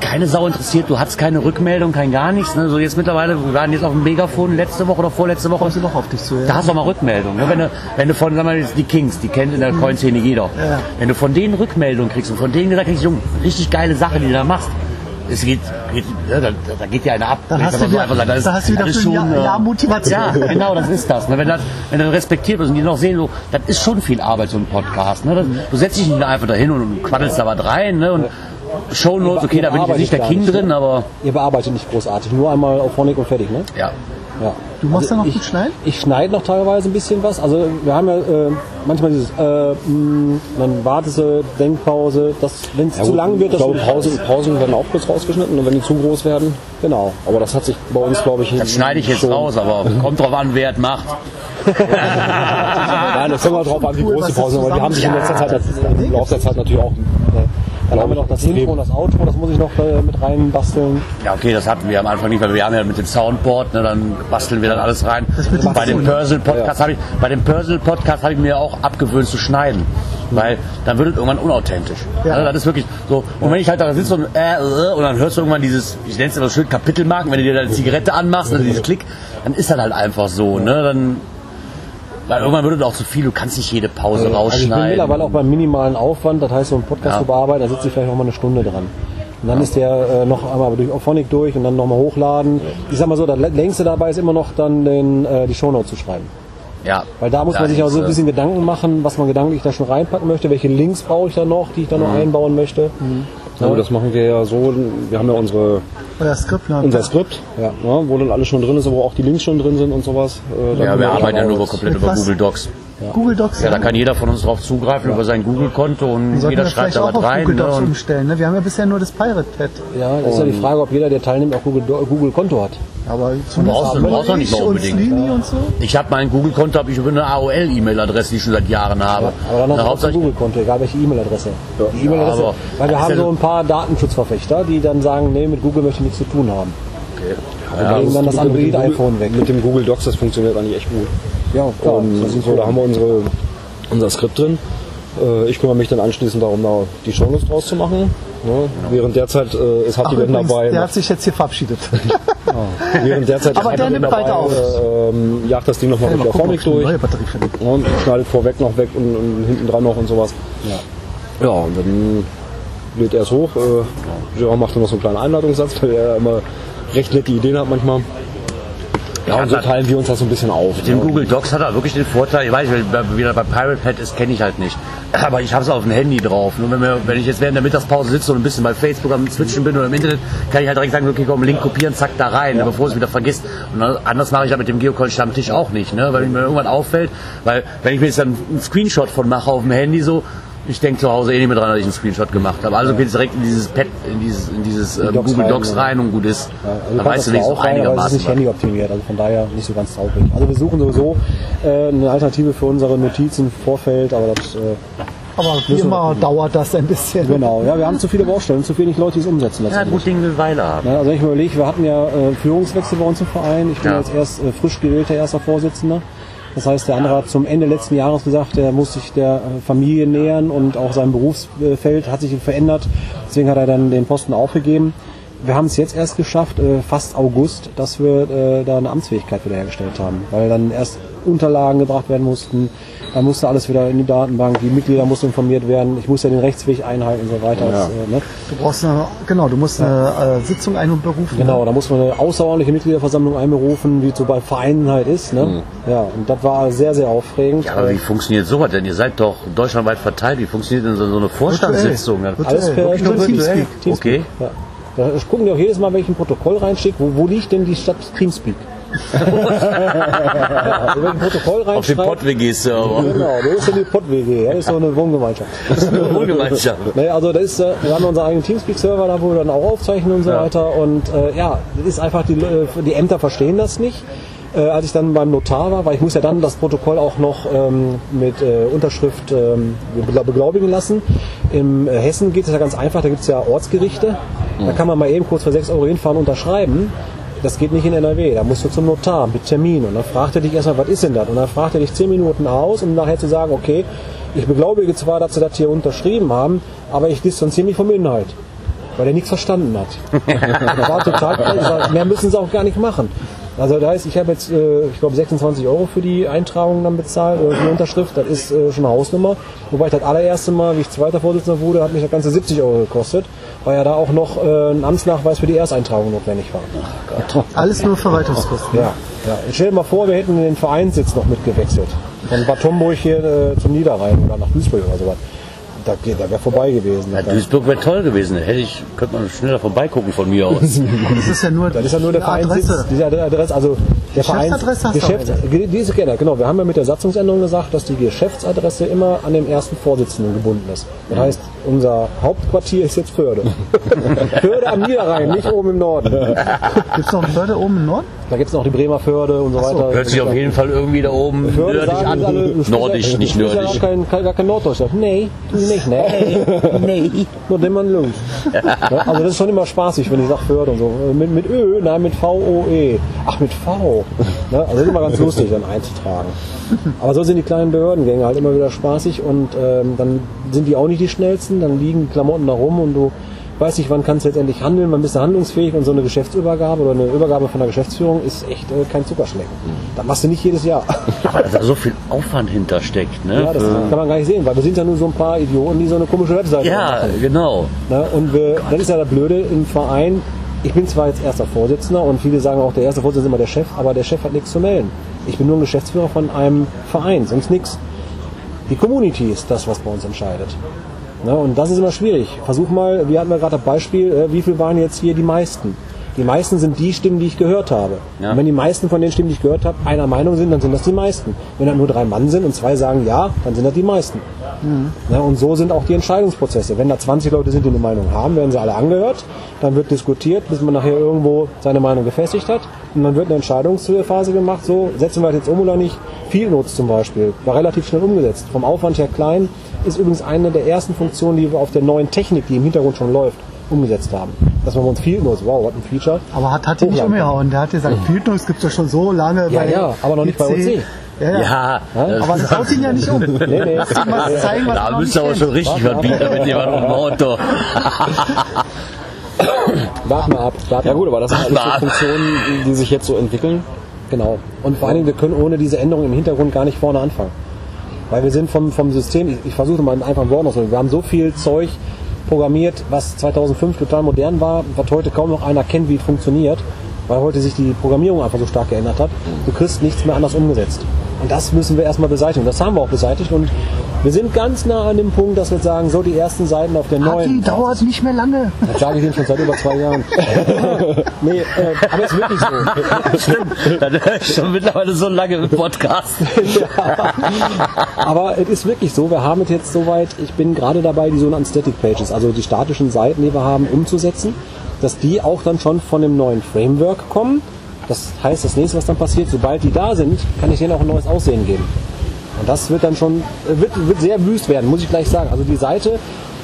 keine Sau interessiert. Du hattest keine Rückmeldung, kein gar nichts. Ne? So jetzt mittlerweile, wir waren jetzt auf dem Megafon letzte Woche oder vorletzte Woche. Kommst du noch auf dich zu, ja. Da hast du auch mal Rückmeldung. Ne? Wenn, du, wenn du von, sagen wir mal, die Kings, die kennt in der Coin-Szene jeder. Ja. Wenn du von denen Rückmeldung kriegst und von denen gesagt kriegst, Junge, richtig geile Sache, die du da machst. Es geht, geht ja, da, da geht dir einer ab. Dann hast du wieder- einfach sagen, da hast du wieder das schon, Jahr- äh, Jahr Motivation. Ja, genau, das ist das. Ne? Wenn, das wenn du respektiert wirst und die noch sehen, so, das ist schon viel Arbeit, so ein Podcast. Ne? Das, du setzt dich nicht einfach dahin und quaddelst da was rein. Ne? Und Shownotes, okay, da bin ich jetzt nicht der King drin, aber Ihr bearbeitet nicht großartig, nur einmal auf Honig und fertig, ne? ja. Ja. Du machst Also da noch ich, gut schneiden? Ich schneide noch teilweise ein bisschen was. Also wir haben ja äh, manchmal dieses, äh, mh, dann wartest du, Denkpause, das, wenn es Ja, zu gut, lang wird, ich das glaube, Pausen, Pausen werden auch kurz rausgeschnitten und wenn die zu groß werden. Genau. Aber das hat sich bei uns, glaube ich, Das schneide ich jetzt raus, aber kommt drauf an, wer es macht. Nein, das kommt mal drauf an, wie Cool, groß die Pausen sind. Aber die haben sich in letzter Zeit, im Laufe der Zeit natürlich auch. Dann haben wir noch das Intro und das Outro, das muss ich noch äh, mit reinbasteln. Ja, okay, das hatten wir am Anfang nicht, weil wir haben ja mit dem Soundboard, ne, dann basteln wir dann alles rein. Bei dem. Personal Podcast habe ich, bei dem Personal Podcast habe ich mir auch abgewöhnt zu schneiden, weil dann wird es irgendwann unauthentisch. Ja. Also das ist wirklich so. Und wenn ich halt da sitze und äh, äh, und dann hörst du irgendwann dieses, ich nenne es immer schön Kapitelmarken, wenn du dir deine Zigarette anmachst, also dieses Klick, dann ist das halt einfach so, ne, dann weil irgendwann wird es auch zu viel, du kannst nicht jede Pause Also ich bin rausschneiden. mittlerweile auch beim minimalen Aufwand, das heißt so ein Podcast Ja. zu bearbeiten, da sitze ich vielleicht noch mal eine Stunde dran. Und dann ist der äh, noch einmal durch Auphonic durch und dann nochmal hochladen. Ich sag mal so, das längste dabei ist immer noch dann den, äh, die Shownote zu schreiben. ja. Weil da muss Ja, man sich auch so ein äh, bisschen Gedanken machen, was man gedanklich da schon reinpacken möchte, welche Links brauche ich da noch, die ich da noch einbauen möchte. Ja, gut, das machen wir ja so. Wir haben ja unsere, Skript, ne? unser Skript, ja. wo dann alles schon drin ist, wo auch die Links schon drin sind und sowas. Äh, Ja, wir arbeiten ja nur komplett über was? Google Docs. Google Docs. Ja, da kann jeder von uns drauf zugreifen über sein Google-Konto und Sollten jeder wir schreibt vielleicht da auch was auf rein. Google Ne? Docs Und umstellen. Ne? Wir haben ja bisher nur das Pirate Pad. Ja, das ist ja die Frage, ob jeder, der teilnimmt, auch Google, Google Konto hat. Aber brauchst du- brauchst du nicht und unbedingt. So. ich habe mein Google-Konto, habe ich über eine AOL-E-Mail-Adresse, die ich schon seit Jahren habe. Aber dann Na, noch ein Google-Konto, egal welche E-Mail-Adresse. Die E-Mail-Adresse. Weil wir haben ja so so- ein paar Datenschutzverfechter, die dann sagen, nee, mit Google möchte ich nichts zu tun haben. Ja, dann das mit dem Android-iPhone weg. Mit dem Google Docs, das funktioniert eigentlich echt gut. Ja, klar. Ist so, da haben wir unsere, unser Skript drin. Äh, Ich kümmere mich dann anschließend darum, da die Shownotes draus zu machen. Ne? Während derzeit äh, ist dann übrigens, dabei. der hat sich jetzt hier verabschiedet. Während derzeit Aber ist der nimmt weiter auf. Äh, jagt das Ding nochmal Mal mit der eine durch. neue Batterie. Ja, und schneidet vorweg noch weg und, und hinten dran noch und sowas. Ja. Ja, und dann lädt er es hoch. Äh, Jerome macht dann noch so einen kleinen Einladungssatz, weil er immer recht nette Ideen hat manchmal. Ja, und so teilen wir uns das so ein bisschen auf. Mit dem Google Docs hat er wirklich den Vorteil, ich weiß, wer wieder bei Pirate Pad ist, kenne ich halt nicht. Aber ich habe es auf dem Handy drauf. Nur wenn, wir, wenn ich jetzt während der Mittagspause sitze und ein bisschen bei Facebook am Switchen bin oder im Internet, kann ich halt direkt sagen, okay, komm, Link kopieren, zack, da rein, bevor es wieder vergisst. Und anders mache ich ja mit dem Geocall-Stammtisch auch nicht, ne? weil mir irgendwann auffällt, weil wenn ich mir jetzt dann einen Screenshot von mache auf dem Handy so, Ich denke zu Hause eh nicht mehr dran, dass ich einen Screenshot gemacht habe. Also geht es direkt in dieses Pad, in dieses, in dieses ähm, Docs Google rein, Docs ja. rein und gut ist. Also dann weißt du nicht so auch rein, aber es ist einigermaßen. nicht handyoptimiert, also von daher nicht so ganz tauglich. Also wir suchen sowieso äh, eine Alternative für unsere Notizen im Vorfeld, aber das... Äh, Aber wie immer dauert das ein bisschen. Genau, ja, wir haben zu viele Baustellen, zu wenig Leute, die es umsetzen. Ja, letztendlich. gut Ding will Weile haben. Ja, also wenn ich mir überlege, wir hatten ja äh, Führungswechsel bei uns im Verein. Ich bin Ja. jetzt erst äh, frisch gewählter erster Vorsitzender. Das heißt, der andere hat zum Ende letzten Jahres gesagt, er muss sich der äh, Familie nähern und auch sein Berufsfeld hat sich verändert. Deswegen hat er dann den Posten aufgegeben. Wir haben es jetzt erst geschafft, äh, fast August, dass wir äh, da eine Amtsfähigkeit wiederhergestellt haben, weil dann erst Unterlagen gebracht werden mussten, dann musste alles wieder in die Datenbank, die Mitglieder mussten informiert werden, ich muss ja den Rechtsweg einhalten und so weiter. Das, äh, ne? Du brauchst eine, genau, du musst eine äh, Sitzung einberufen. Genau, da muss man eine außerordentliche Mitgliederversammlung einberufen, wie es so bei Vereinen halt ist. Ne? Ja, und das war sehr, sehr aufregend. Ja, aber wie funktioniert sowas denn? Ihr seid doch deutschlandweit verteilt. Wie funktioniert denn so, so eine Vorstandssitzung? Virtuell. Alles per Teamspeak. Teamspeak. Okay. Ja. Da gucken die auch jedes Mal, wenn ich ein Protokoll reinschicke, wo, wo liegt denn die Stadt Teamspeak? ja, ich ein Protokoll Auf reinschreibe, Pott-WG-Server. Genau, das ist ja die Pott-WG, ja, das ist so eine Wohngemeinschaft. Das ist eine Wohngemeinschaft. Nee, also das ist, äh, wir haben unseren eigenen Teamspeak-Server, da wo wir dann auch aufzeichnen und so weiter. Und äh, ja, das ist einfach, die, äh, die Ämter verstehen das nicht. Äh, als ich dann beim Notar war, weil ich muss ja dann das Protokoll auch noch ähm, mit äh, Unterschrift ähm, begla- beglaubigen lassen. Im äh, Hessen geht es ja ganz einfach, da gibt es ja Ortsgerichte. Da kann man mal eben kurz für 6 Euro hinfahren und unterschreiben. Das geht nicht in NRW, da musst du zum Notar mit Termin. Und dann fragt er dich erstmal, was ist denn das? Und dann fragt er dich 10 Minuten aus, um nachher zu sagen, okay, ich beglaubige zwar, dass sie das hier unterschrieben haben, aber ich distanziere mich vom Inhalt. Weil er nichts verstanden hat. das war total sag, Mehr müssen sie auch gar nicht machen. Also da heißt, ich habe jetzt, äh, ich glaube, 26 Euro für die Eintragung dann bezahlt, oder für die Unterschrift. Das ist äh, schon eine Hausnummer. Wobei ich das allererste Mal, wie ich zweiter Vorsitzender wurde, hat mich das Ganze 70 Euro gekostet, weil ja da auch noch äh, ein Amtsnachweis für die Ersteintragung notwendig war. Alles nur Verwaltungskosten. Ja, ja. Jetzt stell dir mal vor, wir hätten den Vereinssitz noch mitgewechselt. Von Bad Homburg hier äh, zum Niederrhein oder nach Duisburg oder sowas. Da, geht- da wäre vorbei gewesen. Ja, Duisburg wäre toll gewesen. Hätte ich, könnte man schneller vorbeigucken von mir aus. Das ist ja nur, Das ist ja nur der eine Vereinssitz. Adresse. Diese Adresse, also der Vereins Geschäftsadresse hast du Geschäfts die ist genau, genau. Wir haben ja mit der Satzungsänderung gesagt, dass die Geschäftsadresse immer an den ersten Vorsitzenden gebunden ist. Das heißt, unser Hauptquartier ist jetzt Förde. Förde am Niederrhein, nicht oben im Norden. Gibt es noch eine Förde oben im Norden? Da gibt es noch die Bremer Förde und so, weiter. Hört sich auf jeden Fall irgendwie da oben Förde nördlich sagen an. alle, Nordisch, nicht nördlich. Ja gar kein, kein, gar kein Norddeutschland. Nee, tu nicht, nee. Nee. Nur den man los. Also das ist schon immer spaßig, wenn ich sage Förde und so. Mit, mit Ö, nein, mit V-O-E. Ach, mit V. Ne? Also das ist immer ganz lustig, dann einzutragen. Aber so sind die kleinen Behördengänge halt immer wieder spaßig und ähm, dann sind die auch nicht die schnellsten, dann liegen die Klamotten da rum und du weißt nicht, wann kannst du letztendlich handeln, wann bist du handlungsfähig und so eine Geschäftsübergabe oder eine Übergabe von der Geschäftsführung ist echt äh, kein Zuckerschlecken. Das machst du nicht jedes Jahr. Aber da so viel Aufwand hintersteckt, ne? Ja, das Für- kann man gar nicht sehen, weil wir sind ja nur so ein paar Idioten, die so eine komische Webseite ja machen. genau. Ne? Und wir, das ist ja das Blöde im Verein. Ich bin zwar jetzt erster Vorsitzender und viele sagen auch, der erste Vorsitzende ist immer der Chef, aber der Chef hat nichts zu melden. Ich bin nur ein Geschäftsführer von einem Verein, sonst nichts. Die Community ist das, was bei uns entscheidet. Ne? Und das ist immer schwierig. Versuch mal, wir hatten ja gerade das Beispiel, äh, wie viel waren jetzt hier die meisten? Die meisten sind die Stimmen, die ich gehört habe. Ja. Und wenn die meisten von den Stimmen, die ich gehört habe, einer Meinung sind, dann sind das die meisten. Wenn dann nur drei Mann sind und zwei sagen ja, dann sind das die meisten. Ne, und so sind auch die Entscheidungsprozesse. Wenn da 20 Leute sind, die eine Meinung haben, werden sie alle angehört. Dann wird diskutiert, bis man nachher irgendwo seine Meinung gefestigt hat. Und dann wird eine Entscheidungsphase gemacht. So, setzen wir das jetzt um oder nicht? Field Notes zum Beispiel. War relativ schnell umgesetzt. Vom Aufwand her klein. Ist übrigens eine der ersten Funktionen, die wir auf der neuen Technik, die im Hintergrund schon läuft, umgesetzt haben. Dass wir uns Field Notes, wow, was ein Feature. Aber hat, hat die nicht umgehauen. Der hat gesagt, Field Notes gibt es ja schon so lange Ja, bei ja, aber noch nicht bei. OC. Ja, ja. Ja, Aber das haut ihn ja nicht um. Nee, nee. Ihn mal zeigen, was da noch müsst ihr aber schon richtig was bieten, wenn jemand umbaut. doch. Warten wir ab. Warten Ja gut, aber das sind alles so. Funktionen, die- die sich jetzt so entwickeln. Genau. Und vor allen Dingen, wir können ohne diese Änderung im Hintergrund gar nicht vorne anfangen. Weil wir sind vom, vom System, ich, ich versuche mal einfach ein Wort noch zu wir haben so viel Zeug programmiert, was 2005 total modern war, was heute kaum noch einer kennt, wie es funktioniert, weil heute sich die Programmierung einfach so stark geändert hat. Du kriegst nichts mehr anders umgesetzt. Und das müssen wir erstmal beseitigen. Das haben wir auch beseitigt und Wir sind ganz nah an dem Punkt, dass wir sagen, so die ersten Seiten auf der neuen. dauert nicht mehr lange. Das sage ich Ihnen schon seit über zwei Jahren. nee, äh, aber es ist wirklich so. Stimmt, dann höre ich schon mittlerweile so lange im Podcast. Aber es ist wirklich so, wir haben es jetzt soweit, ich bin gerade dabei, die sogenannten Static Pages, also die statischen Seiten, die wir haben, umzusetzen, dass die auch dann schon von dem neuen Framework kommen. Das heißt, das nächste, was dann passiert, sobald die da sind, kann ich denen auch ein neues Aussehen geben. Und das wird dann schon, äh, wird, wird sehr wüst werden, muss ich gleich sagen. Also die Seite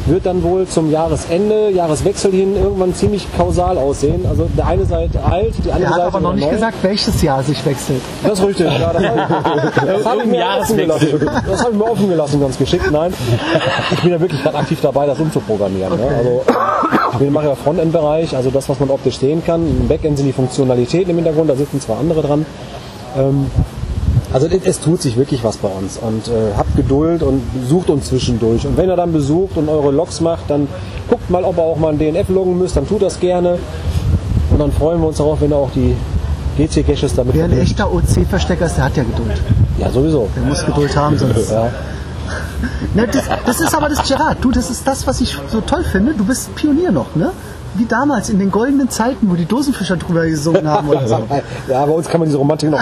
wird dann wohl zum Jahresende, Jahreswechsel hin irgendwann ziemlich kausal aussehen. Also der eine Seite alt, die andere Er hat Seite aber noch nicht neu. gesagt, welches Jahr sich wechselt. Das ist richtig. Ja, das das habe ich, mir offen gelassen. Das habe ich mir offen gelassen, ganz geschickt. Nein, ich bin ja wirklich gerade aktiv dabei, das umzuprogrammieren. Ne? Also, ich bin- mache ja Frontend-Bereich, also das, was man optisch sehen kann. Im Backend sind die Funktionalitäten im Hintergrund, da sitzen zwei andere dran. Ähm, also es, tut sich wirklich was bei uns und äh, habt Geduld und besucht uns zwischendurch. Und wenn ihr dann besucht und eure Logs macht, dann guckt mal, ob ihr auch mal ein DNF loggen müsst, dann tut das gerne. Und dann freuen wir uns darauf, wenn ihr auch die GC-Caches damit Wer ein verlinkt. echter OC-Verstecker ist, der hat ja Geduld. Ja, sowieso. Der muss Geduld haben, sonst. Ja. Ne, das, das ist aber das Gerard. Du, das ist das, was ich so toll finde. Du bist Pionier noch, ne? Wie damals in den goldenen Zeiten, wo die Dosenfischer drüber gesungen haben oder so. ja, bei uns kann man diese Romantik noch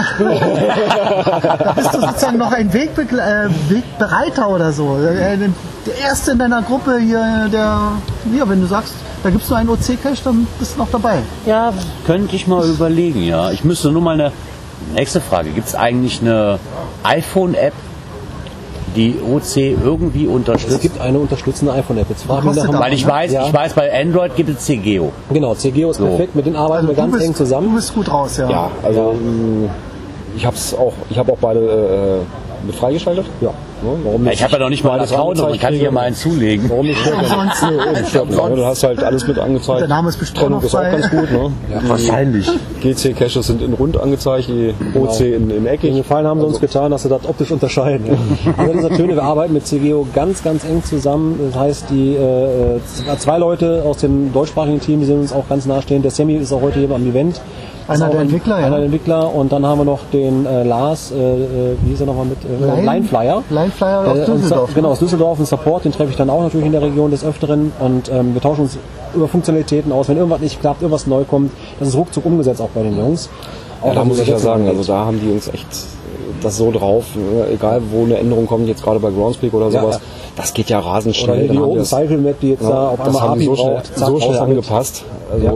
bist du sozusagen noch ein Wegbegle äh, Wegbereiter oder so. Äh, Der Erste in deiner Gruppe hier, der, ja, wenn du sagst, da gibt es nur einen OC-Cache, dann bist du noch dabei. Ja, könnte ich mal überlegen, ja. Ich müsste nur mal eine nächste Frage. Gibt es eigentlich eine iPhone-App, die OC irgendwie Es unterstützt? gibt eine unterstützende iPhone-App. Jetzt frag mich Kostet nach Weil ich weiß, Ja. ich weiß, bei Android gibt es CGO. Genau, CGO ist So. perfekt, mit denen arbeiten Also wir du ganz bist, eng Du zusammen. bist gut raus, ja. Ja, also mh, ich habe auch, ich habe auch beide äh, mit freigeschaltet. Ja. Ne? Warum Ja, ich habe ja noch nicht mal Beides Account, man angezeigt kann hier mal einen zulegen. Warum nicht? Umsonst. Nee, eben, nicht. Du hast halt alles mit angezeigt. Der Name ist bestimmt Trennung noch ist auch ganz gut. Ne? Wahrscheinlich. GC-Caches sind in rund angezeigt, die OC in, in eckig. Den Gefallen haben sie uns getan, dass sie das optisch unterscheiden. Ja. Also das ist schöne, wir arbeiten mit CGO ganz, ganz eng zusammen. Das heißt, die äh, zwei Leute aus dem deutschsprachigen Team, die sind uns auch ganz nahestehend. Der Sammy ist auch heute hier am Event. Einer auch der ein- Entwickler, ja. Einer der Entwickler. Und dann haben wir noch den äh, Lars, äh, äh, wie hieß er nochmal mit? Äh, Line- Lineflyer. Lineflyer aus Äh, Düsseldorf, Sa- Genau, ne? aus Düsseldorf. Ein Support, den treffe ich dann auch natürlich in der Region des Öfteren. Und ähm, wir tauschen uns über Funktionalitäten aus. Wenn irgendwas nicht klappt, irgendwas neu kommt, das ist ruckzuck umgesetzt auch bei den Jungs. Ja, da muss ich ja sagen, also da haben die uns echt das so drauf, ne? egal wo eine Änderung kommt, jetzt gerade bei Groundspeak oder Ja, sowas, ja. das geht ja rasend Oder schnell. die haben die Open Cycle Map, die jetzt Ja, da auf das einmal haben die so schnell, braucht, zack, so schnell angepasst. Also Ja.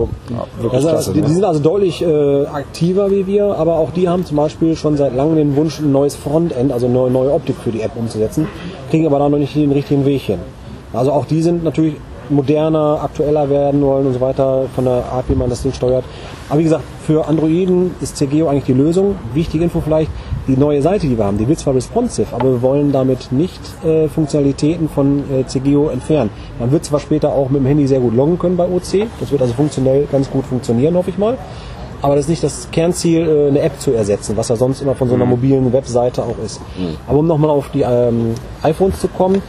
Also, klasse. die, die ne? sind also deutlich äh, aktiver wie wir, aber auch die haben zum Beispiel schon seit langem den Wunsch, ein neues Frontend, also eine neue, neue Optik für die App umzusetzen, kriegen aber da noch nicht den richtigen Weg hin. Also auch die sind natürlich moderner, aktueller werden wollen und so weiter, von der Art, wie man das Ding steuert. Aber wie gesagt, für Androiden ist CGO eigentlich die Lösung. Wichtige Info vielleicht, die neue Seite, die wir haben, die wird zwar responsive, aber wir wollen damit nicht äh, Funktionalitäten von äh, CGO entfernen. Man wird zwar später auch mit dem Handy sehr gut loggen können bei OC, das wird also funktionell ganz gut funktionieren, hoffe ich mal. Aber das ist nicht das Kernziel, äh, eine App zu ersetzen, was ja sonst immer von so einer mobilen Webseite auch ist. Aber um nochmal auf die ähm, iPhones zu kommen,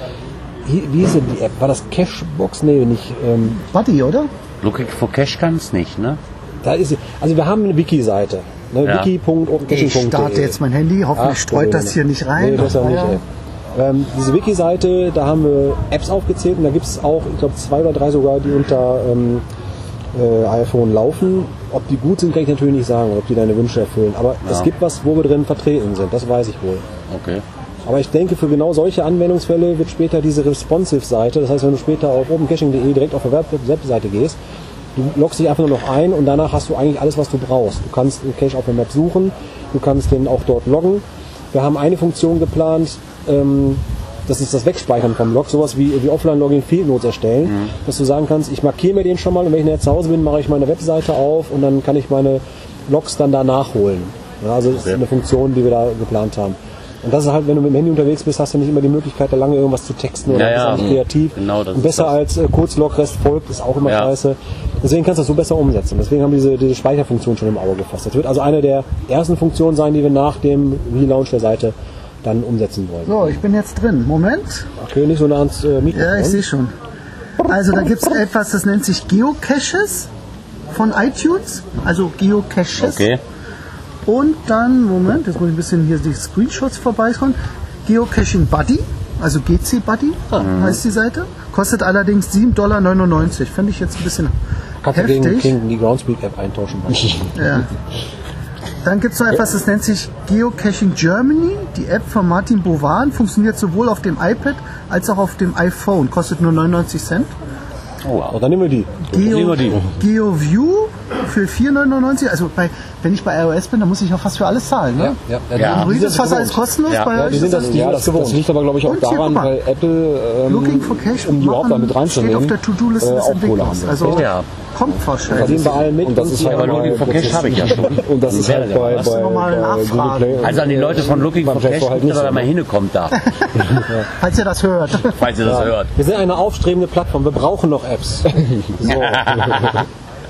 hier, wie hieß denn die App? War das Cashbox? Nee, nicht. Ähm, Buddy, oder? Looking for Cash kann es nicht, ne? da ist sie. Also wir haben eine Wiki-Seite. Ne? Ja. wiki.opencaching.de. Ich starte jetzt mein Handy, hoffentlich Ach, streut das hier nicht rein. Nee, besser Ah, nicht, ja. ey. Ähm, diese Wiki-Seite, da haben wir Apps aufgezählt und da gibt es auch, ich glaube, zwei oder drei sogar, die unter ähm, äh, iPhone laufen. Ob die gut sind, kann ich natürlich nicht sagen, ob die deine Wünsche erfüllen. Aber es Ja. gibt was, wo wir drin vertreten sind, das weiß ich wohl. Okay. Aber ich denke, für genau solche Anwendungsfälle wird später diese Responsive-Seite, das heißt, wenn du später auf opencaching.de direkt auf der Web- Webseite gehst, du loggst dich einfach nur noch ein und danach hast du eigentlich alles, was du brauchst. Du kannst einen Cache auf der Map suchen, du kannst den auch dort loggen. Wir haben eine Funktion geplant, ähm, das ist das Wegspeichern vom Log, sowas wie, wie Offline-Login Field Notes erstellen, dass du sagen kannst, ich markiere mir den schon mal und wenn ich nachher zu Hause bin, mache ich meine Webseite auf und dann kann ich meine Logs dann da nachholen. Ja, also das ist eine Funktion, die wir da geplant haben. Und das ist halt, wenn du mit dem Handy unterwegs bist, hast du nicht immer die Möglichkeit, da lange irgendwas zu texten oder Ja, ja. bist kreativ. Genau, das und ist besser das. als äh, Kurzlog, Rest folgt, ist auch immer Ja. scheiße. Deswegen kannst du das so besser umsetzen. Deswegen haben wir diese, diese Speicherfunktion schon im Auge gefasst. Das wird also eine der ersten Funktionen sein, die wir nach dem Relaunch der Seite dann umsetzen wollen. So, ich bin jetzt drin. Moment. Okay, nicht so nah ans äh, Mikrofon. Ja, ich sehe schon. Also da gibt es etwas, das nennt sich Geocaches von iTunes. Also Geocaches. Okay. Und dann, Moment, jetzt muss ich ein bisschen hier die Screenshots vorbeischauen. Geocaching Buddy. also GC Buddy heißt die Seite. Kostet allerdings 7,99 Dollar. Fände ich jetzt ein bisschen Kannst du gegen, heftig. gegen die Groundspeak-App eintauschen. Ja. Dann gibt es noch etwas, das nennt sich Geocaching Germany. Die App von Martin Bovan funktioniert sowohl auf dem iPad als auch auf dem iPhone. Kostet nur 99 Cent. Oh, dann nehmen wir die. Geo, Nehmen wir die. GeoView für 4,99. Also bei, wenn ich bei iOS bin, dann muss ich ja fast für alles zahlen. Ne? Ja, ja. Ja. Sind ist fast alles kostenlos. Ja, bei ja, euch sind das, das ja, das, das liegt aber, glaube ich, auch Und hier, daran, mal. weil Apple, ähm, Looking for Cash um die überhaupt damit reinzunehmen, steht auf der To-Do-Liste äh, des auch Kohle Entwicklers. haben. Also Ja. kommt Das wahrscheinlich. wir allen mit. Und das ist halt aber bei- Looking for Cash habe ich ja schon. Und das ist halt bei, bei, bei. Also an die Leute von Looking for Cash, halt dass er mal hinkommt da, Falls ihr das hört. falls ihr das hört. Wir sind eine aufstrebende Plattform, wir brauchen noch Apps. so.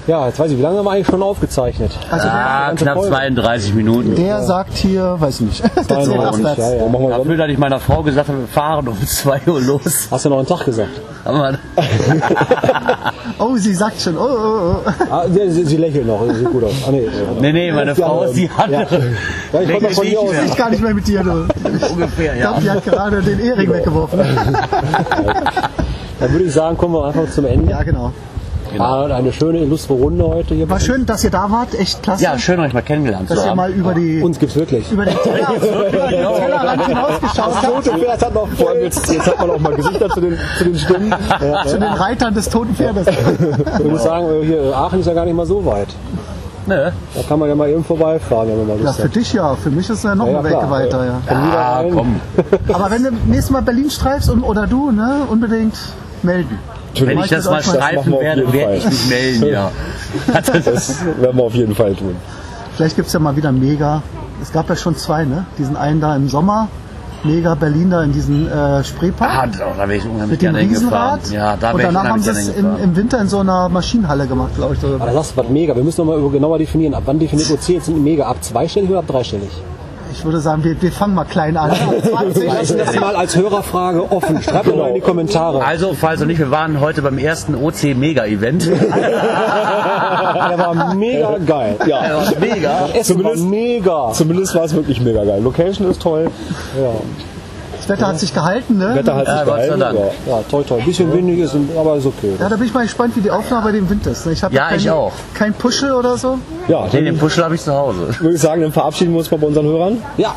ja, jetzt weiß ich, wie lange haben wir eigentlich schon aufgezeichnet? Also Ah, knapp Folge. 32 Minuten. der sagt hier, weiß ich nicht, der zählt 32, abwärts. ja, ja. Machen wir Dafür, dass ich meiner Frau gesagt habe, wir fahren um 2 Uhr los. Hast du noch einen Tag gesagt? Haben wir- Oh, sie sagt schon, oh, oh, oh. Ah, sie, sie, lächelt noch, sieht gut aus. Ah, nee, äh, Nee, nee, meine Frau ist die andere. ja, ich mal von dir aus. Ich gar nicht mehr mit dir, du. Ungefähr, Ich ja. glaube, die hat gerade den Ehering weggeworfen. Dann würde ich sagen, kommen wir einfach zum Ende. Ja, genau. Ah, eine schöne, illustre Runde heute hier. War schön, dass ihr da wart. Echt klasse. Ja, schön euch mal kennengelernt zu dass ihr haben. mal über die Uns gibt's wirklich. über den Teller, den Tellerrand hinausgeschaut habt. Tote Pferd hat noch vor allem jetzt, jetzt hat man auch mal Gesichter zu den, zu den Stimmen. Ja, Zu den Reitern des toten Pferdes. Ich würde sagen, äh, hier Aachen ist ja gar nicht mal so weit. Ne? Da kann man ja mal eben vorbeifahren, wenn man mal Ja, Lust für hat. dich ja. Für mich ist es ja noch Ja, ja, eine Ecke klar. weiter. Ja. Rein. komm. Aber wenn du nächstes Mal Berlin streifst und, oder du, ne, unbedingt melden. Wenn ich das mal auf werde, werde ich mich melden, ja. Das werden wir auf jeden Fall tun. Vielleicht gibt es ja mal wieder Mega. Es gab ja schon zwei, ne? Diesen einen da im Sommer. Mega Berlin da in diesen äh, Spreepark. Ah, da wäre ich unheimlich mit dem gerne. Riesenrad. Ja, da und danach haben sie es im, im Winter in so einer Maschinenhalle gemacht, glaube ich. Aber das ist was mega. Wir müssen noch mal über- genauer definieren. Ab wann definiert OC jetzt ein mega? Ab zweistellig oder ab dreistellig? Ich würde sagen, wir, wir fangen mal klein an. 20. Wir lassen das mal als Hörerfrage offen. Schreibt doch mal in die Kommentare. Also, falls noch nicht, wir waren heute beim ersten OC Mega-Event. Der war mega geil. Ja. Der war mega. Das Essen war Zumindest- mega. Zumindest war es wirklich mega geil. Location ist toll. Ja. Das Wetter hat sich gehalten, ne? Wetter hat Ja, sich sei gehalten. Dank. Ja, ja, toll, toll. Ein bisschen windig ist, aber ist okay. Ja, da bin ich mal gespannt, wie die Aufnahme bei dem Wind ist. Ich habe Ja, ich auch. Kein Puschel oder so. Ja, Nee, den Puschel habe ich zu Hause. Würde ich sagen, dann verabschieden wir uns mal bei unseren Hörern. ja.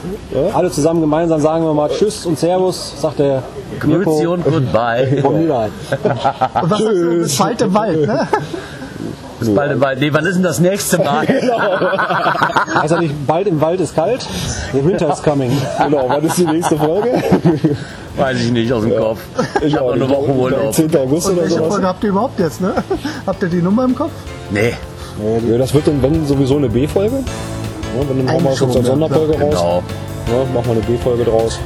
Alle zusammen gemeinsam sagen wir mal Tschüss und Servus, sagt der Grüezi und Goodbye. Komm wieder rein. Und was sagst du? Bis bald im Wald, ne? Bis bald im Wald. Nee, wann ist denn das nächste Mal? Heißt ja nicht, bald im Wald ist kalt? The winter is coming. Genau, wann ist die nächste Folge? Weiß ich nicht aus dem Kopf. Ich habe noch eine Woche Urlaub. 10. August Und oder welche sowas. Folge habt ihr überhaupt jetzt, ne? Habt ihr die Nummer im Kopf? Nee, Ja, das wird dann, wenn, sowieso eine B-Folge. Ja, wenn dann machen wir so eine Sonderfolge raus. genau. Ja, machen wir eine B-Folge draus.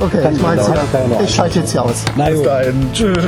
Okay, ich mein's dauert ja. Ich schalte jetzt hier aus. Gut. Bis dahin. Tschüss.